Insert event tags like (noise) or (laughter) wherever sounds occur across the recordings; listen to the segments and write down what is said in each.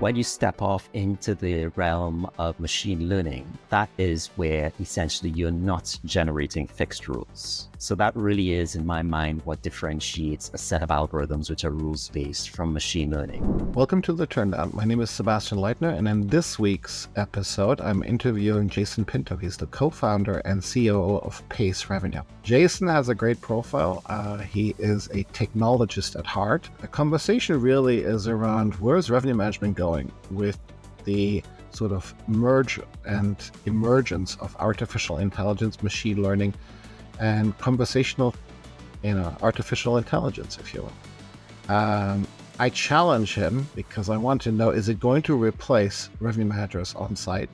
When you step off into the realm of machine learning, that is where essentially you're not generating fixed rules. So that really is, in my mind, what differentiates a set of algorithms which are rules based from machine learning. Welcome to the Turndown. My name is Sebastian Leitner, and in this week's episode, I'm interviewing Jason Pinto. He's the co-founder and CEO of Pace Revenue. Jason has a great profile. Uh, he is a technologist at heart. The conversation really is around where's revenue management going with the sort of merge and emergence of artificial intelligence, machine learning, and conversational, you know, artificial intelligence, if you will. Um, I challenge him because I want to know: is it going to replace revenue managers on site?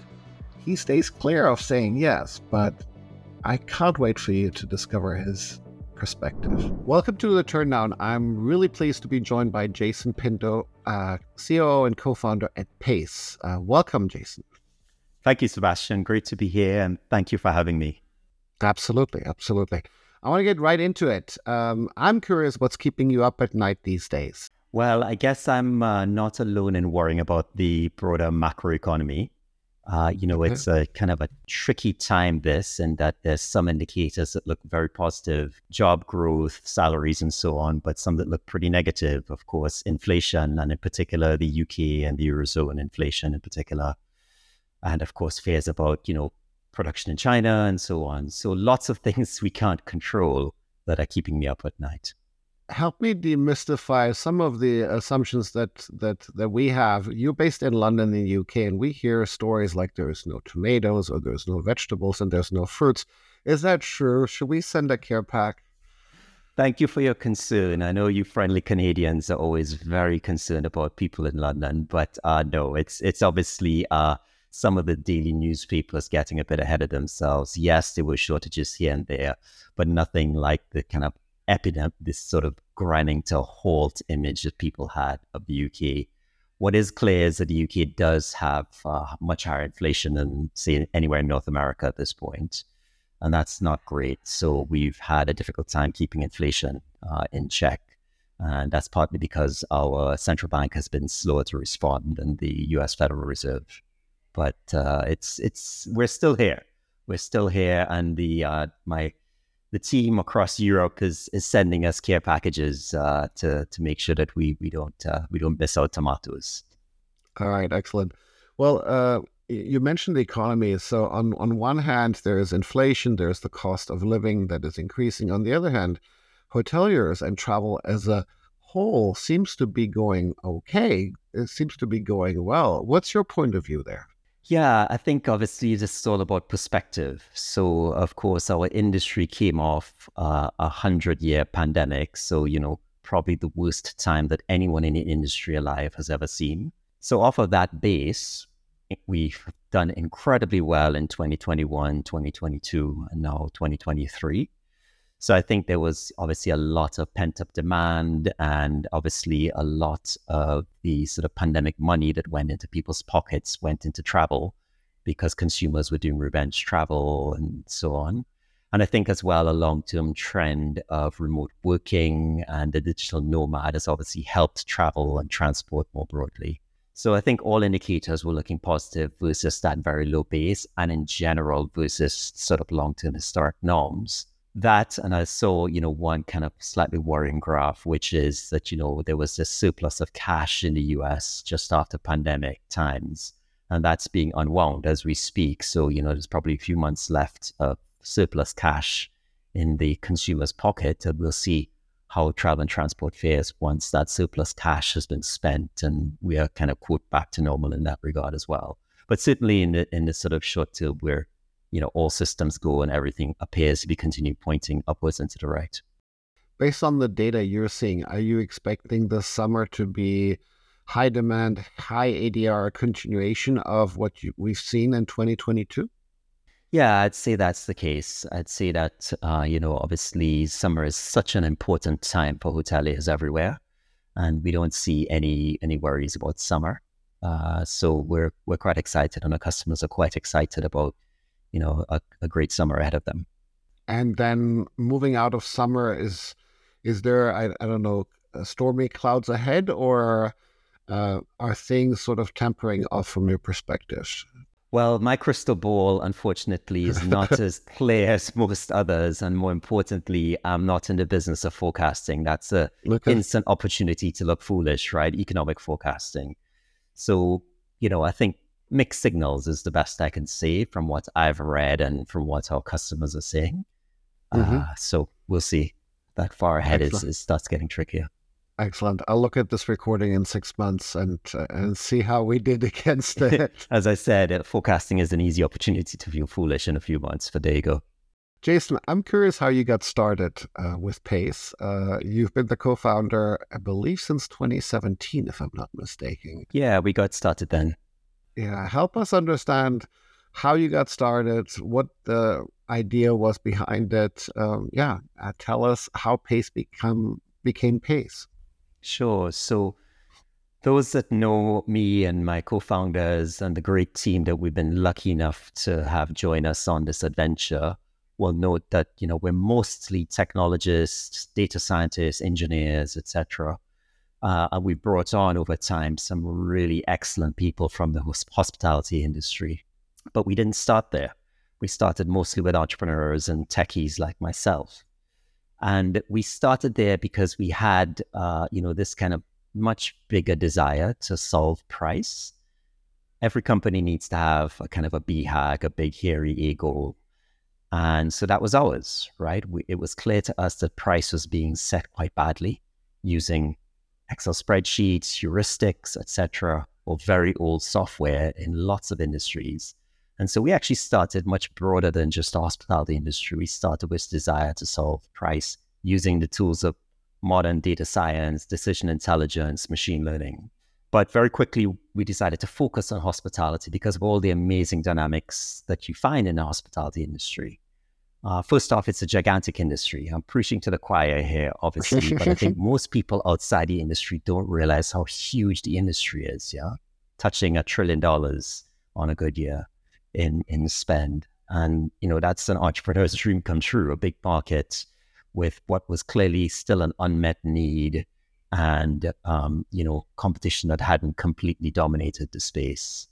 He stays clear of saying yes, but I can't wait for you to discover his perspective. Welcome to the Turndown. I'm really pleased to be joined by Jason Pinto, uh, COO and co-founder at Pace. Uh, welcome, Jason. Thank you, Sebastian. Great to be here, and thank you for having me. Absolutely, absolutely. I want to get right into it. Um, I'm curious what's keeping you up at night these days. Well, I guess I'm uh, not alone in worrying about the broader macroeconomy. Uh, you know, it's a kind of a tricky time, this, and that there's some indicators that look very positive job growth, salaries, and so on, but some that look pretty negative. Of course, inflation, and in particular, the UK and the Eurozone inflation in particular. And of course, fears about, you know, production in China and so on. So lots of things (laughs) we can't control that are keeping me up at night help me demystify some of the assumptions that that that we have. You're based in London, in the UK, and we hear stories like there's no tomatoes or there's no vegetables and there's no fruits. Is that true? Should we send a care pack? Thank you for your concern. I know you friendly Canadians are always very concerned about people in London, but uh, no, it's it's obviously uh, some of the daily newspapers getting a bit ahead of themselves. Yes, there were shortages here and there, but nothing like the kind of epidemic, this sort of grinding to a halt image that people had of the UK. What is clear is that the UK does have uh, much higher inflation than, say, anywhere in North America at this point. And that's not great. So we've had a difficult time keeping inflation uh, in check. And that's partly because our central bank has been slower to respond than the US Federal Reserve. But uh, it's, it's, we're still here. We're still here. And the, uh, my, the team across Europe is is sending us care packages uh, to to make sure that we we don't uh, we don't miss out tomatoes. All right, excellent. Well, uh, you mentioned the economy. So on on one hand, there is inflation. There's the cost of living that is increasing. On the other hand, hoteliers and travel as a whole seems to be going okay. It seems to be going well. What's your point of view there? Yeah, I think obviously this is all about perspective. So, of course, our industry came off uh, a hundred year pandemic. So, you know, probably the worst time that anyone in the industry alive has ever seen. So, off of that base, we've done incredibly well in 2021, 2022, and now 2023. So I think there was obviously a lot of pent up demand and obviously a lot of the sort of pandemic money that went into people's pockets went into travel because consumers were doing revenge travel and so on. And I think as well, a long term trend of remote working and the digital nomad has obviously helped travel and transport more broadly. So I think all indicators were looking positive versus that very low base and in general versus sort of long term historic norms that and I saw, you know, one kind of slightly worrying graph, which is that, you know, there was a surplus of cash in the US just after pandemic times. And that's being unwound as we speak. So, you know, there's probably a few months left of surplus cash in the consumer's pocket. And we'll see how travel and transport fares once that surplus cash has been spent and we are kind of quote back to normal in that regard as well. But certainly in the in the sort of short term, we're you know, all systems go and everything appears to be continuing pointing upwards and to the right. Based on the data you're seeing, are you expecting the summer to be high demand, high ADR continuation of what you, we've seen in 2022? Yeah, I'd say that's the case. I'd say that uh, you know, obviously, summer is such an important time for hoteliers everywhere, and we don't see any any worries about summer. Uh, so we're we're quite excited, and our customers are quite excited about you know a, a great summer ahead of them. And then moving out of summer is is there I, I don't know stormy clouds ahead or Uh, are things sort of tempering off from your perspective? Well, my crystal ball, unfortunately, is not (laughs) as clear as most others. And more importantly, I'm not in the business of forecasting. That's an okay. instant opportunity to look foolish, right? Economic forecasting. So, you know, I think mixed signals is the best I can say from what I've read and from what our customers are saying. Mm-hmm. Uh, so we'll see. That far ahead is, is starts getting trickier. Excellent. I'll look at this recording in six months and uh, and see how we did (laughs) against (laughs) it. As I said, uh, forecasting is an easy opportunity to feel foolish in a few months. For there you go. Jason, I'm curious how you got started uh, with Pace. Uh, you've been the co-founder, I believe, since 2017, if I'm not mistaken. Yeah, we got started then. Yeah, help us understand how you got started, what the idea was behind it. Um, yeah, uh, tell us how Pace become became Pace. Sure. So, those that know me and my co founders and the great team that we've been lucky enough to have join us on this adventure will note that, you know, we're mostly technologists, data scientists, engineers, etc. Uh, and we brought on over time some really excellent people from the hospitality industry. But we didn't start there. We started mostly with entrepreneurs and techies like myself. And we started there because we had, uh, you know, this kind of much bigger desire to solve price. Every company needs to have a kind of a BHAG, a big hairy ego. And so that was ours, right? We, it was clear to us that price was being set quite badly using Excel spreadsheets, heuristics, etc., or very old software in lots of industries. And so we actually started much broader than just the hospitality industry. We started with desire to solve price using the tools of modern data science, decision intelligence, machine learning. But very quickly, we decided to focus on hospitality because of all the amazing dynamics that you find in the hospitality industry. Uh, first off, it's a gigantic industry. I'm preaching to the choir here, obviously, (laughs) but I think most people outside the industry don't realize how huge the industry is. Yeah, touching a trillion dollars on a good year in in spend. And you know that's an entrepreneur's (laughs) dream come true. A big market with what was clearly still an unmet need, and um, you know competition that hadn't completely dominated the space.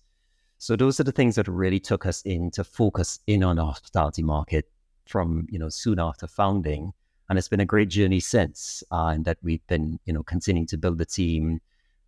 So those are the things that really took us in to focus in on the hospitality market from you know soon after founding, and it's been a great journey since. Uh, and that we've been you know continuing to build the team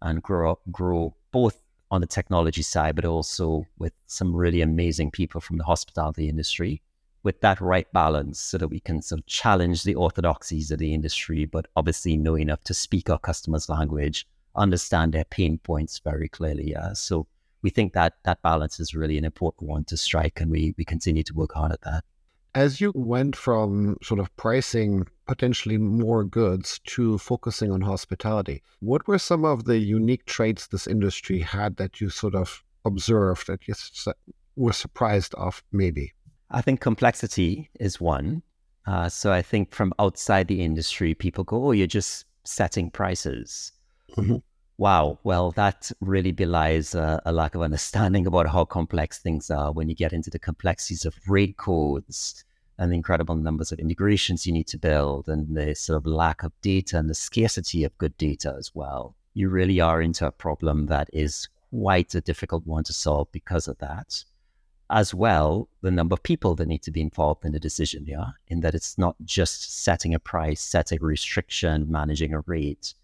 and grow up, grow both on the technology side, but also with some really amazing people from the hospitality industry with that right balance so that we can sort of challenge the orthodoxies of the industry, but obviously know enough to speak our customers' language, understand their pain points very clearly. So we think that that balance is really an important one to strike, and we, we continue to work hard at that. As you went from sort of pricing potentially more goods to focusing on hospitality, what were some of the unique traits this industry had that you sort of observed that you were surprised of, maybe? I think complexity is one. Uh, so I think from outside the industry, people go, oh, you're just setting prices. Mm-hmm. Wow. Well, that really belies uh, a lack of understanding about how complex things are when you get into the complexities of rate codes and the incredible numbers of integrations you need to build and the sort of lack of data and the scarcity of good data as well. You really are into a problem that is quite a difficult one to solve because of that. As well, the number of people that need to be involved in the decision, yeah, in that it's not just setting a price, setting a restriction, managing a rate.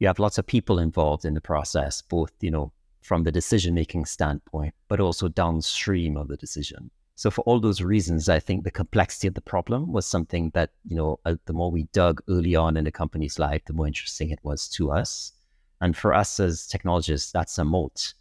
You have lots of people involved in the process, both, you know, from the decision making standpoint, but also downstream of the decision. So for all those reasons, I think the complexity of the problem was something that, you know, uh, the more we dug early on in the company's life, the more interesting it was to us. And for us as technologists, that's a moat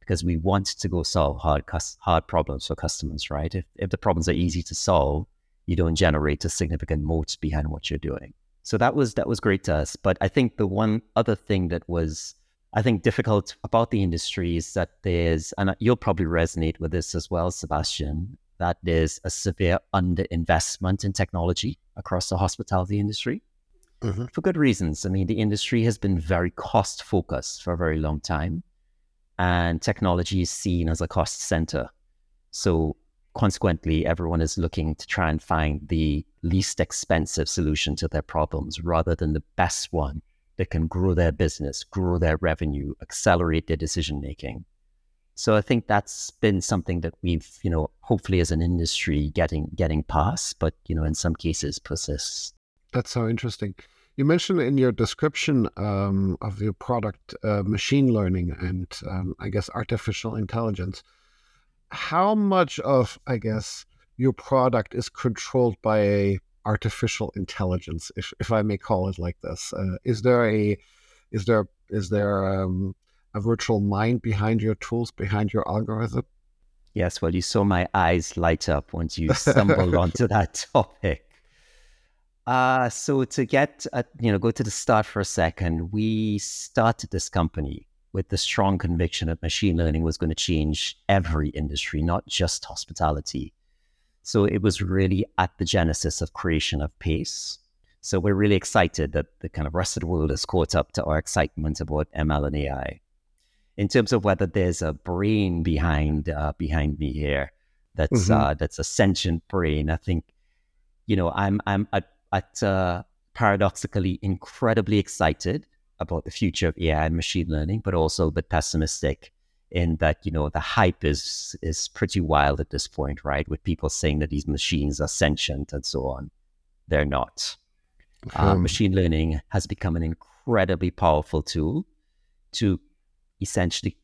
because we want to go solve hard hard problems for customers, right? If, if the problems are easy to solve, you don't generate a significant moat behind what you're doing. So that was that was great to us. But I think the one other thing that was I think difficult about the industry is that there's, and you'll probably resonate with this as well, Sebastian, that there's a severe underinvestment in technology across the hospitality industry mm-hmm. for good reasons. I mean, the industry has been very cost focused for a very long time, and technology is seen as a cost center. So, consequently, everyone is looking to try and find the least expensive solution to their problems rather than the best one that can grow their business, grow their revenue, accelerate their decision making. So I think that's been something that we've, you know, hopefully as an industry getting getting past, but you know, in some cases persists. That's so interesting. You mentioned in your description um, of your product uh, machine learning and um, I guess artificial intelligence. How much of I guess your product is controlled by a artificial intelligence, if if I may call it like this? Uh, is there a is there is there um, a virtual mind behind your tools, behind your algorithm? Yes, well, you saw my eyes light up once you stumbled (laughs) onto that topic. Uh, so to get, uh, you know, go to the start for a second, we started this company with the strong conviction that machine learning was going to change every industry, not just hospitality. So it was really at the genesis of creation of Pace. So we're really excited that the kind of rest of the world has caught up to our excitement about ML and AI in terms of whether there's a brain behind uh, behind me here that's mm-hmm. uh, that's a sentient brain. I think you know I'm I'm at, at uh, paradoxically incredibly excited about the future of AI and machine learning, but also a bit pessimistic in that you know the hype is is pretty wild at this point, right? With people saying that these machines are sentient and so on, they're not. Uh, machine learning has become an incredibly powerful tool to essentially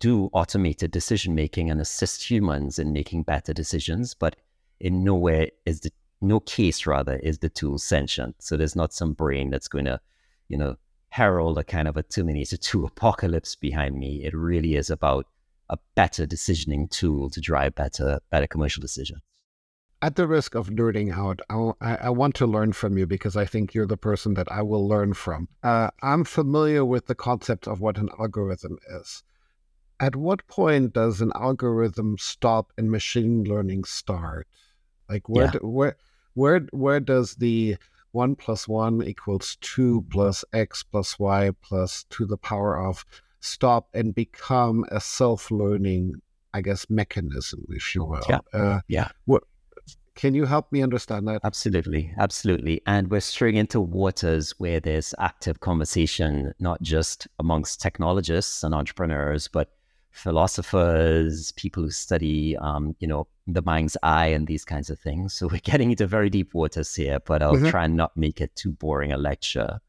do automated decision making and assist humans in making better decisions, but in nowhere is the no case rather is the tool sentient. So there's not some brain that's going to, you know, herald a kind of a Terminator 2 apocalypse behind me. It really is about a better decisioning tool to drive better better commercial decisions. At the risk of nerding out, I, I want to learn from you because I think you're the person that I will learn from. Uh, I'm familiar with the concept of what an algorithm is. At what point does an algorithm stop and machine learning start? Like where, yeah. do, where, where, where does the one plus one equals two plus x plus y plus to the power of stop and become a self-learning, I guess, mechanism, if you will? Yeah. Uh, yeah. What can you help me understand that? Absolutely, absolutely. And we're straying into waters where there's active conversation, not just amongst technologists and entrepreneurs, but philosophers, people who study, um, you know, the mind's eye and these kinds of things. So we're (laughs) getting into very deep waters here, but I'll mm-hmm. try and not make it too boring a lecture.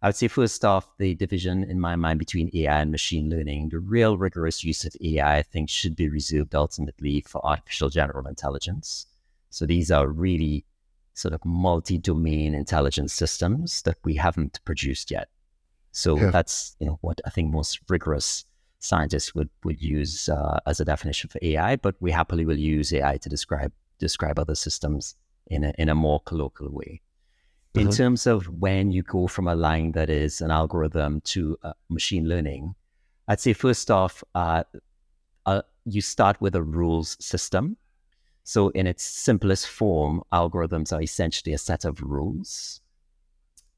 I would say first off, the division in my mind between AI and machine learning, the real rigorous use of AI, I think, should be reserved ultimately for artificial general intelligence. So these are really sort of multi-domain intelligence systems that we haven't produced yet. So yeah. that's you know what I think most rigorous scientists would would use uh, as a definition for AI. But we happily will use AI to describe describe other systems in a in a more colloquial way. Mm-hmm. In terms of when you go from a line that is an algorithm to uh, machine learning, I'd say first off, uh, uh you start with a rules system. So, in its simplest form, algorithms are essentially a set of rules.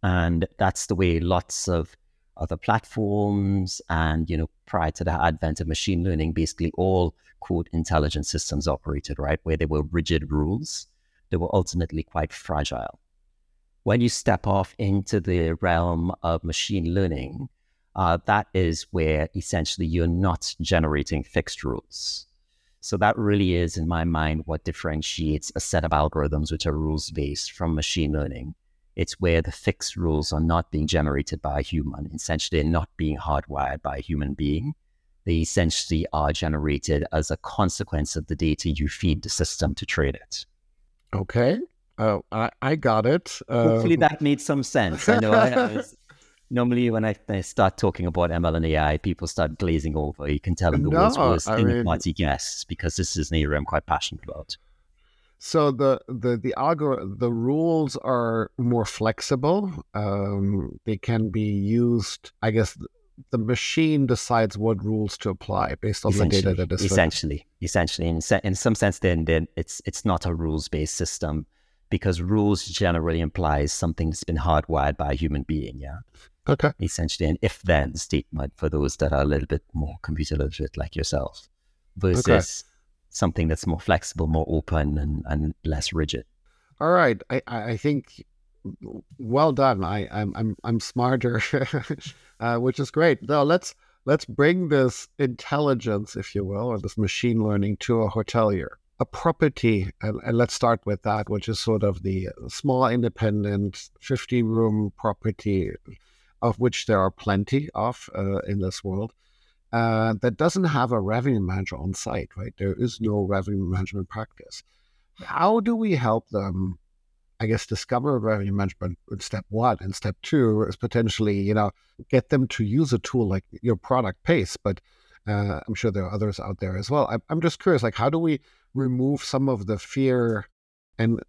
And that's the way lots of other platforms and, you know, prior to the advent of machine learning, basically all quote intelligent systems operated, right? Where there were rigid rules, they were ultimately quite fragile. When you step off into the realm of machine learning, uh, that is where essentially you're not generating fixed rules. So that really is, in my mind, what differentiates a set of algorithms which are rules based from machine learning. It's where the fixed rules are not being generated by a human. Essentially, not being hardwired by a human being. They essentially are generated as a consequence of the data you feed the system to train it. Okay. Oh, I, I got it. Uh... Hopefully that made some sense. I know I, I (laughs) was normally when I, I, start talking about ML and AI, people start glazing over. You can tell in the no, world's worst in party guests because this is an area I'm quite passionate about. So the the the algor- the rules are more flexible. Um, they can be used. I guess the machine decides what rules to apply based on the data that is essentially essentially in, in some sense then then it's it's not a rules based system because rules generally implies something that's been hardwired by a human being yeah Okay. Essentially, an if then statement for those that are a little bit more computer literate like yourself versus okay. something that's more flexible, more open, and, and less rigid. All right. I, I think well done. I, I'm I'm I'm smarter, (laughs) uh, which is great. Now let's let's bring this intelligence, if you will, or this machine learning to a hotelier. A property, and, and let's start with that, which is sort of the small independent 50 room property, of which there are plenty of uh, in this world. Uh, that doesn't have a revenue manager on site, right? There is no revenue management practice. How do we help them I guess, discover revenue management in step one. And step two is potentially, you know, get them to use a tool like your product Pace. But uh, I'm sure there are others out there as well. I'm, I'm just curious, like, how do we remove some of the fear and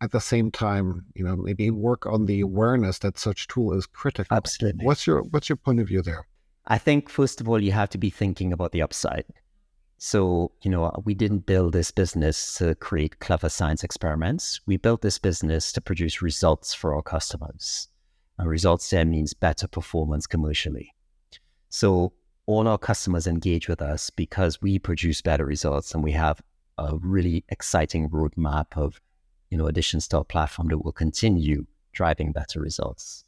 at the same time, you know, maybe work on the awareness that such tool is critical. Absolutely. What's your what's your point of view there? I think first of all, you have to be thinking about the upside. So, you know, we didn't build this business to create clever science experiments. We built this business to produce results for our customers. And results there means better performance commercially. So all our customers engage with us because we produce better results and we have a really exciting roadmap of, you know, additions to our platform that will continue driving better results.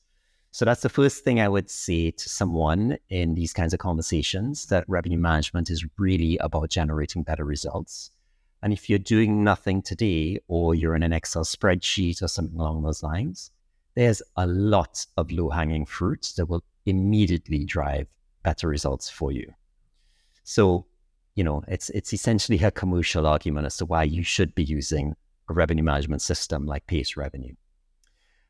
So that's the first thing I would say to someone in these kinds of conversations that revenue management is really about generating better results. And if you're doing nothing today or you're in an Excel spreadsheet or something along those lines, there's a lot of low hanging fruit that will immediately drive better results for you. So, you know, it's it's essentially a commercial argument as to why you should be using a revenue management system like Pace Revenue.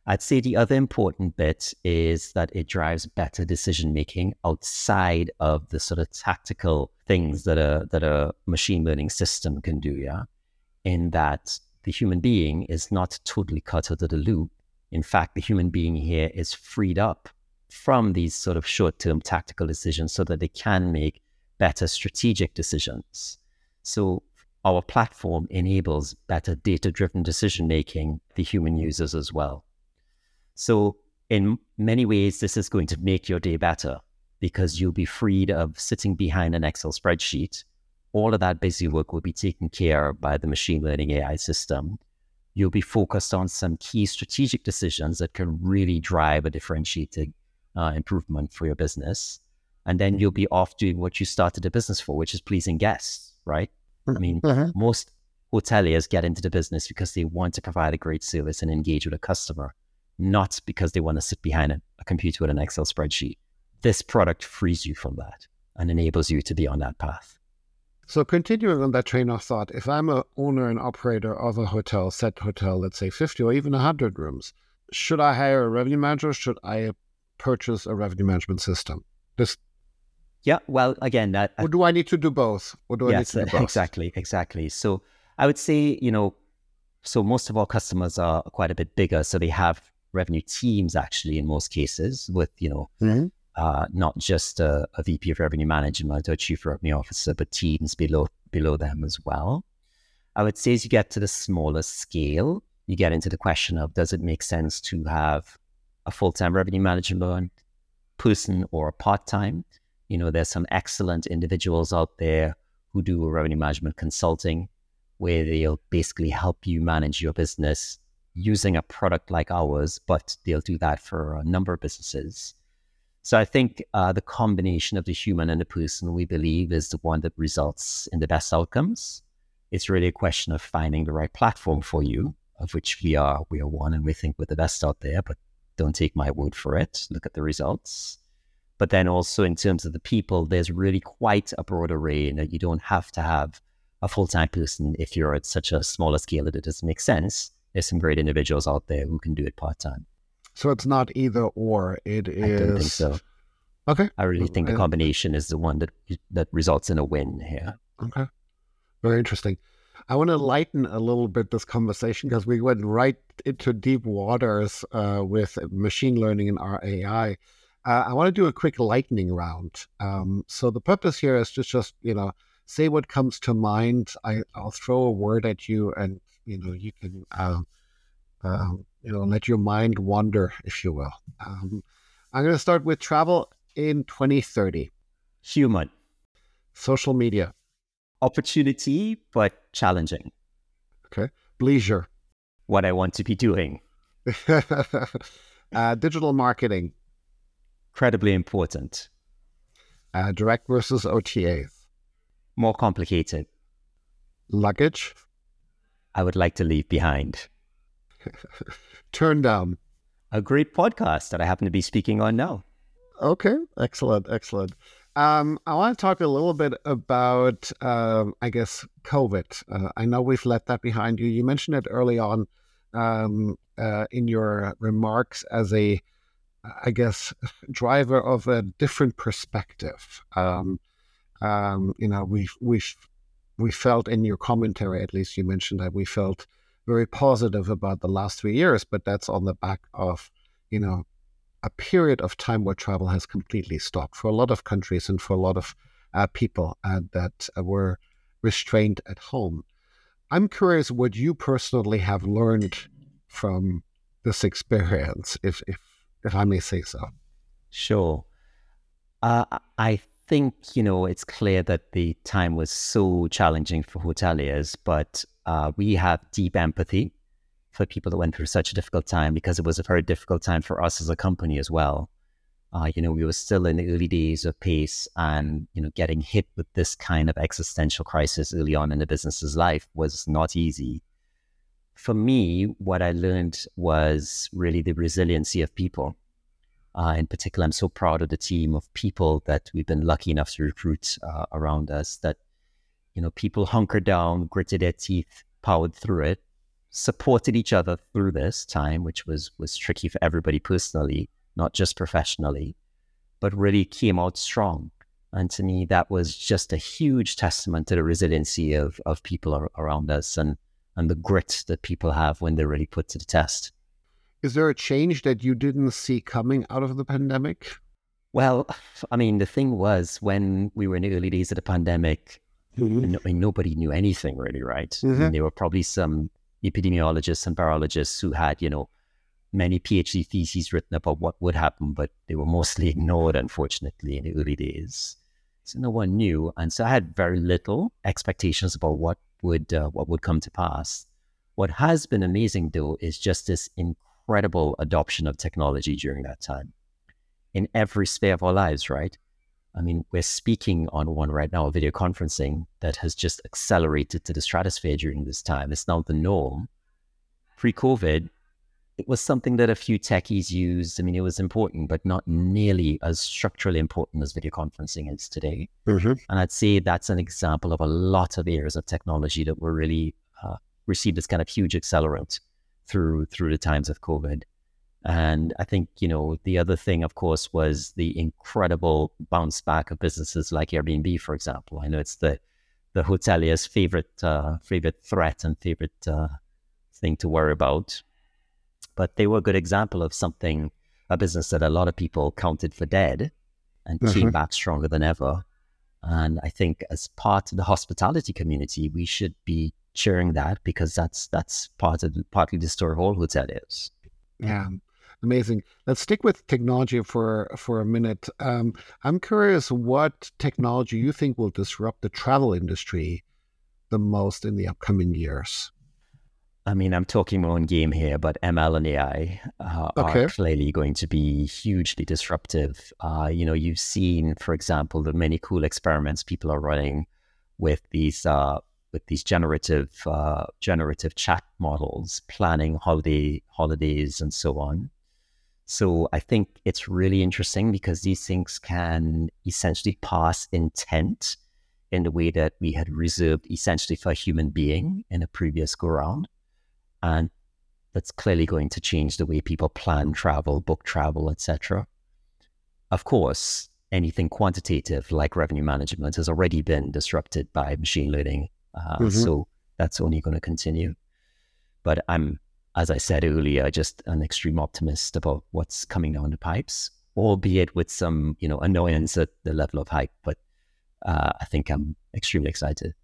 I'd say the other important bit is that it drives better decision making outside of the sort of tactical things that a that a machine learning system can do. Yeah, in that the human being is not totally cut out of the loop. In fact, the human being here is freed up from these sort of short term tactical decisions so that they can make better strategic decisions. So our platform enables better data driven decision making the human users as well. So, in many ways, this is going to make your day better because you'll be freed of sitting behind an Excel spreadsheet. All of that busy work will be taken care of by the machine learning AI system. You'll be focused on some key strategic decisions that can really drive a differentiated uh, improvement for your business. And then you'll be off doing what you started a business for, which is pleasing guests, right? I mean, uh-huh. most hoteliers get into the business because they want to provide a great service and engage with a customer not because they want to sit behind a, a computer with an Excel spreadsheet. This product frees you from that and enables you to be on that path. So continuing on that train of thought, if I'm a owner and operator of a hotel, set hotel, let's say 50 or even 100 rooms, should I hire a revenue manager? should I purchase a revenue management system? This yeah, well, again, that. Or do I need to do both? Or do yes, need to do (laughs) both? Exactly, exactly. So I would say, you know, so most of our customers are quite a bit bigger, so they have revenue teams actually in most cases with you know mm-hmm. uh, not just a, a, VP of revenue management or chief revenue officer, but teams below below them as well. I would say as you get to the smaller scale, you get into the question of does it make sense to have a full time revenue management person or a part time? You know, there's some excellent individuals out there who do revenue management consulting where they'll basically help you manage your business using a product like ours, but they'll do that for a number of businesses. So I think uh, the combination of the human and the person, we believe, is the one that results in the best outcomes. It's really a question of finding the right platform for you, of which we are we are one, and we think we're the best out there. But don't take my word for it. Look at the results. But then also in terms of the people, there's really quite a broad array, and that you don't have to have a full time person if you're at such a smaller scale that it doesn't make sense there's some great individuals out there who can do it part time. So it's not either or. It is. I don't think so. Okay. I really think the combination is the one that that results in a win here. Okay. Very interesting. I want to lighten a little bit this conversation because we went right into deep waters uh, with machine learning and our AI. Uh, I want to do a quick lightning round. Um, so the purpose here is just, just you know, say what comes to mind. I, I'll throw a word at you, and you know you can uh, uh, you know let your mind wander, if you will. Um, I'm going to start with travel in 2030. Human. Social media. Opportunity, but challenging. Okay. Leisure. What I want to be doing. (laughs) uh, digital marketing. Incredibly important. Uh, direct versus OTAs. More complicated. Luggage. I would like to leave behind. (laughs) Turn down. A great podcast that I happen to be speaking on now. Okay, excellent, excellent. Um, I want to talk a little bit about, um, I guess, COVID. Uh, I know we've left that behind you. You mentioned it early on um, uh, in your remarks as a, I guess, driver of a different perspective. Um, um, you know, we've we've we felt in your commentary, at least you mentioned that we felt very positive about the last three years, but that's on the back of, you know, a period of time where travel has completely stopped for a lot of countries and for a lot of uh, people uh, that uh, were restrained at home. I'm curious what you personally have learned from this experience, if if if I may say so. Sure. Uh, I think you know it's clear that the time was so challenging for hoteliers, but uh, we have deep empathy for people that went through such a difficult time because it was a very difficult time for us as a company as well. Uh, you know, we were still in the early days of pace, and you know, getting hit with this kind of existential crisis early on in the business's life was not easy. For me, what I learned was really the resiliency of people. Uh, in particular, I'm so proud of the team of people that we've been lucky enough to recruit uh, around us. That you know, people hunkered down, gritted their teeth, powered through it, supported each other through this time, which was was tricky for everybody personally, not just professionally, but really came out strong. And to me, that was just a huge testament to the resiliency of of people ar- around us and and the grit that people have when they're really put to the test. Is there a change that you didn't see coming out of the pandemic? Well, I mean, the thing was when we were in the early days of the pandemic, mm-hmm. I mean, nobody knew anything really, right? Mm-hmm. I mean, there were probably some epidemiologists and virologists who had, you know, many PhD theses written about what would happen, but they were mostly (laughs) ignored, unfortunately, in the early days. So no one knew, and so I had very little expectations about what would uh, what would come to pass. What has been amazing, though, is just this incredible adoption of technology during that time in every sphere of our lives. Right? I mean, we're speaking on one right now, a video conferencing that has just accelerated to the stratosphere during this time. It's now the norm. Pre COVID, it was something that a few techies used. I mean, it was important, but not nearly as structurally important as video conferencing is today. Mm-hmm. And I'd say that's an example of a lot of areas of technology that were really uh, received this kind of huge accelerant through through the times of COVID. And I think, you know, the other thing, of course, was the incredible bounce back of businesses like Airbnb, for example. I know it's the the hotelier's favorite uh, favorite threat and favorite uh, thing to worry about. But they were a good example of something, a business that a lot of people counted for dead and mm-hmm. came back stronger than ever. And I think as part of the hospitality community, we should be cheering that because that's that's part of partly the story of all hoteliers. Yeah. Amazing. Let's stick with technology for for a minute. Um, I'm curious what technology you think will disrupt the travel industry the most in the upcoming years. I mean, I'm talking my own game here, but ML and AI uh, okay. are clearly going to be hugely disruptive. Uh, you know, you've seen, for example, the many cool experiments people are running with these uh, with these generative uh, generative chat models, planning holiday holidays and so on. So I think it's really interesting because these things can essentially parse intent in the way that we had reserved essentially for a human being in a previous go round. And that's clearly going to change the way people plan travel, book travel, etc. Of course, anything quantitative like revenue management has already been disrupted by machine learning. Uh, mm-hmm. So that's only going to continue. But I'm as I said earlier, just an extreme optimist about what's coming down the pipes, albeit with some, you know, annoyance at the level of hype. But uh, I think I'm extremely excited.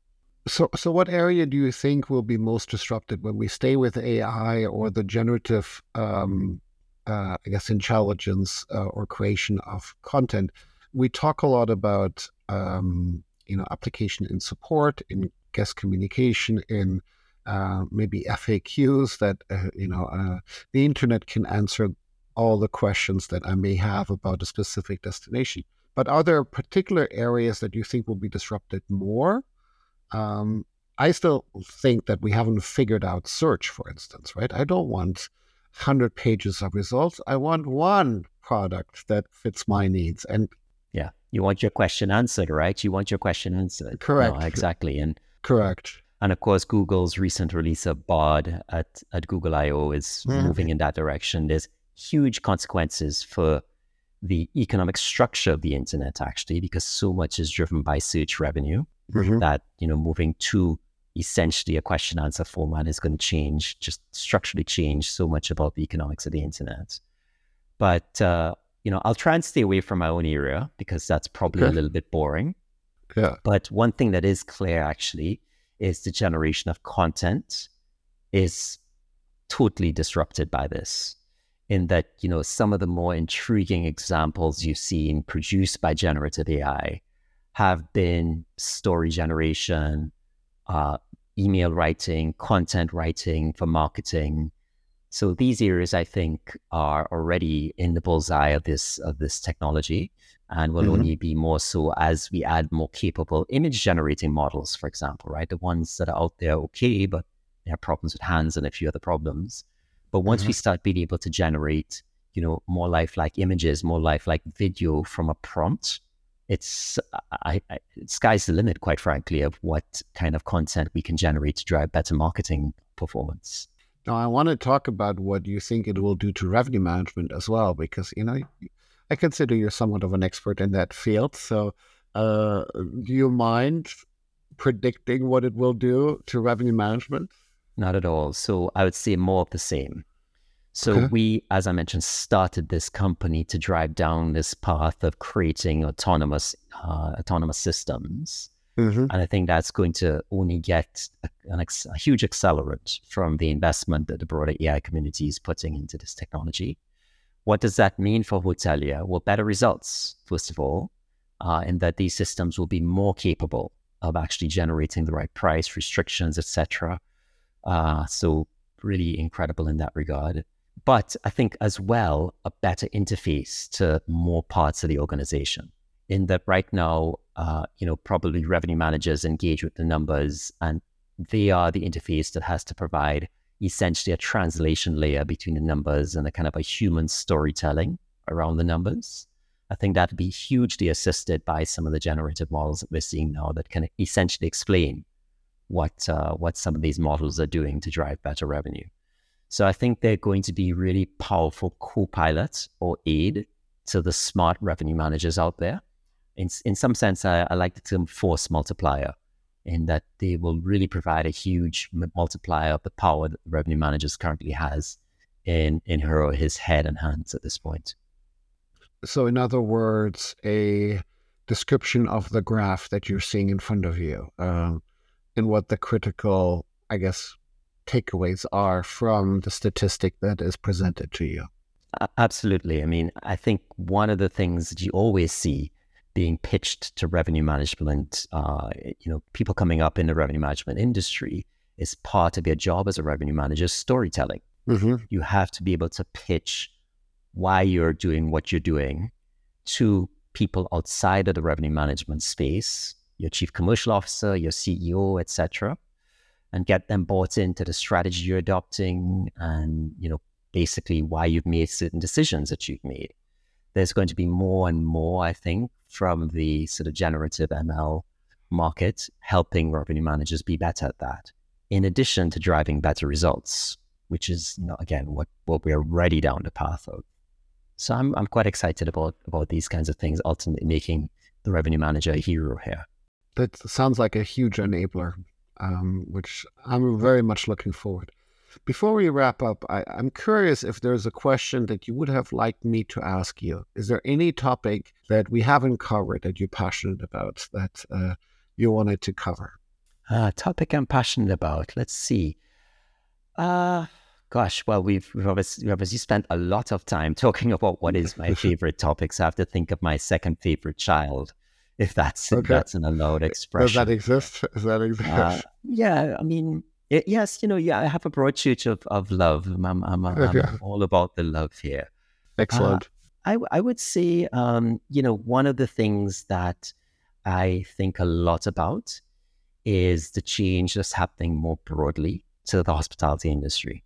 So, so what area do you think will be most disrupted when we stay with AI or the generative, um, uh, I guess, intelligence uh, or creation of content? We talk a lot about, um, you know, application in support, in guest communication, in uh, maybe FAQs that uh, you know uh, the internet can answer all the questions that I may have about a specific destination. But are there particular areas that you think will be disrupted more? Um, I still think that we haven't figured out search, for instance, right? I don't want 100 pages of results. I want one product that fits my needs. And yeah, you want your question answered, right? You want your question answered. Correct. No, exactly. And correct. And of course, Google's recent release of Bard at, at Google I/O is mm. moving in that direction. There's huge consequences for the economic structure of the internet, actually, because so much is driven by search revenue. Mm-hmm. That you know, moving to essentially a question answer format is going to change, just structurally change so much about the economics of the internet. But uh, you know, I'll try and stay away from my own area because that's probably okay. a little bit boring. Yeah. But one thing that is clear actually is the generation of content is totally disrupted by this in that you know some of the more intriguing examples you've seen produced by generative ai have been story generation uh, email writing content writing for marketing so these areas i think are already in the bullseye of this of this technology and will mm-hmm. only be more so as we add more capable image generating models, for example, right? The ones that are out there, okay, but they have problems with hands and a few other problems. But once mm-hmm. we start being able to generate, you know, more lifelike images, more lifelike video from a prompt, it's I, I, sky's the limit, quite frankly, of what kind of content we can generate to drive better marketing performance. Now, I want to talk about what you think it will do to revenue management as well, because you know I consider you're somewhat of an expert in that field. So, uh, do you mind predicting what it will do to revenue management? Not at all. So, I would say more of the same. So, okay. we, as I mentioned, started this company to drive down this path of creating autonomous uh, autonomous systems. Mm-hmm. And I think that's going to only get a, ex- a, huge accelerant from the investment that the broader AI community is putting into this technology. What does that mean for Hotelier? Well, better results, first of all, uh, in that these systems will be more capable of actually generating the right price, restrictions, etc. Uh, so really incredible in that regard. But I think as well a better interface to more parts of the organization. In that right now, uh, you know, probably revenue managers engage with the numbers, and they are the interface that has to provide essentially a translation layer between the numbers and a kind of a human storytelling around the numbers. I think that'd be hugely assisted by some of the generative models that we're seeing now that can essentially explain what uh, what some of these models are doing to drive better revenue. So I think they're going to be really powerful co-pilots or aid to the smart revenue managers out there. In in some sense, I, I like the term force multiplier in that they will really provide a huge multiplier of the power that the revenue managers currently has in in her or his head and hands at this point. So, in other words, a description of the graph that you're seeing in front of you, um, and what the critical, I guess, takeaways are from the statistic that is presented to you. Absolutely. I mean, I think one of the things that you always see being pitched to revenue management, uh, you know, people coming up in the revenue management industry is part of your job as a revenue manager storytelling. Mm-hmm. You have to be able to pitch why you're doing what you're doing to people outside of the revenue management space, your chief commercial officer, your CEO, etc., and get them bought into the strategy you're adopting and, you know, basically why you've made certain decisions that you've made. There's going to be more and more, I think, from the sort of generative ML market, helping revenue managers be better at that, in addition to driving better results, which is, you know, again, what, what we're already down the path of. So I'm, I'm quite excited about, about these kinds of things, ultimately making the revenue manager a hero here. That sounds like a huge enabler, um, which I'm very much looking forward. Before we wrap up, I, am curious if there's a question that you would have liked me to ask you. Is there any topic that we haven't covered that you're passionate about that uh, you wanted to cover? Uh, topic I'm passionate about. Let's see. Uh, gosh, well, we've, we've, obviously, we've obviously spent a lot of time (laughs) talking about what is my (laughs) favorite topics. I have to think of my second favorite child, if that's okay. if that's an allowed expression. Does that exist? Does that exist? Uh, yeah, I mean, It, yes, you know, yeah, I have a broad church of, of love. I'm, I'm, I'm, I'm all about the love here. Excellent. I, I would say, um, you know, one of the things that I think a lot about is the change that's happening more broadly to the hospitality industry.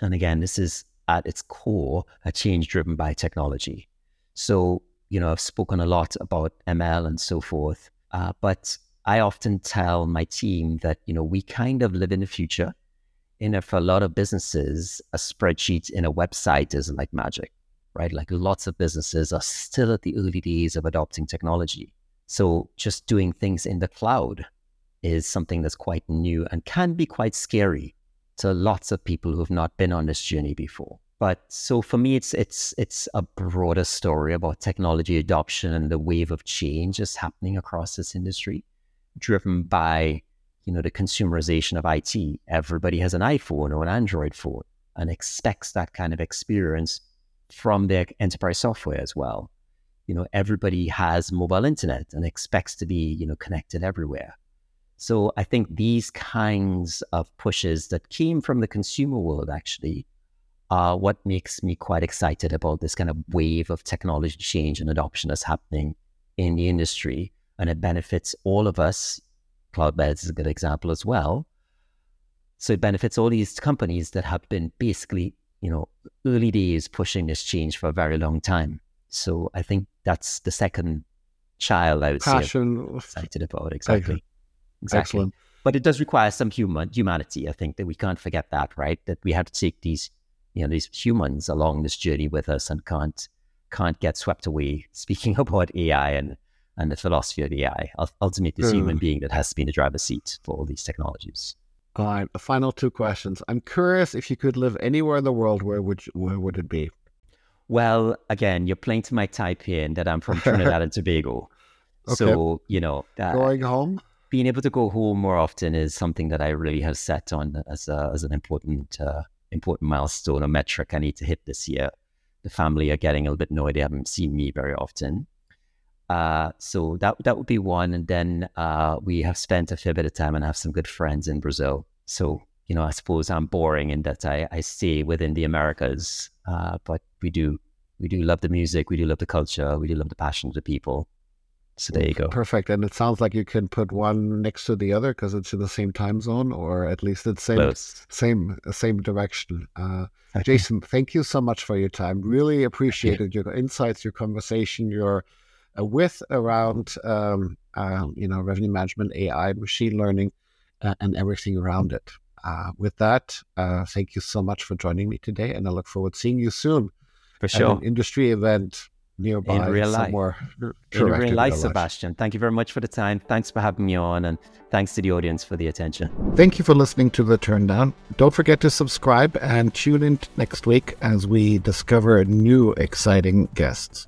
And again, this is at its core a change driven by technology. So, you know, I've spoken a lot about ML and so forth, uh, but I often tell my team that, you know, we kind of live in the future. And for a lot of businesses, a spreadsheet in a website isn't like magic right? Like lots of businesses are still at the early days of adopting technology. So just doing things in the cloud is something that's quite new and can be quite scary to lots of people who have not been on this journey before. But so for me, it's it's it's a broader story about technology adoption and the wave of change that's happening across this industry, driven by you know the consumerization of IT. Everybody has an iPhone or an Android phone and expects that kind of experience from their enterprise software as well. You know, everybody has mobile internet and expects to be, you know, connected everywhere. So I think these kinds of pushes that came from the consumer world actually are what makes me quite excited about this kind of wave of technology change and adoption that's happening in the industry. And it benefits all of us. Cloudbeds is a good example as well. So it benefits all these companies that have been basically you know, early days pushing this change for a very long time. So I think that's the second child I would say I'm excited about. Exactly. Exactly. Excellent. But it does require some human humanity. I think that we can't forget that, right? That we have to take these, you know, these humans along this journey with us and can't can't get swept away. (laughs) Speaking about AI and and the philosophy of AI, ul- ultimately, it's human Mm. being that has to be in the driver's seat for all these technologies. All right. The final two questions. I'm curious if you could live anywhere in the world, where would you, where would it be? Well, again, you're playing to my type here, in that I'm from (laughs) Trinidad and Tobago. Okay. So you know, uh, Going home. being able to go home more often is something that I really have set on as a, as an important uh, important milestone, or metric I need to hit this year. The family are getting a little bit annoyed; they haven't seen me very often. Uh, so that that would be one, and then uh, we have spent a fair bit of time and have some good friends in Brazil. So you know, I suppose I'm boring in that I, I stay within the Americas, uh, but we do we do love the music, we do love the culture, we do love the passion of the people. So there you go. Perfect. And it sounds like you can put one next to the other because it's in the same time zone, or at least it's same Close. same same direction. Uh, (laughs) Jason, thank you so much for your time. Really appreciated your insights, your conversation, your uh, width around um, um, you know revenue management, AI, machine learning, uh, and everything around it. Uh, with that, uh, thank you so much for joining me today, and I look forward to seeing you soon for at sure. an industry event nearby, real life. somewhere. in real in life, real life. Sebastian. Thank you very much for the time. Thanks for having me on, and thanks to the audience for the attention. Thank you for listening to The Turndown. Don't forget to subscribe and tune in next week as we discover new exciting guests.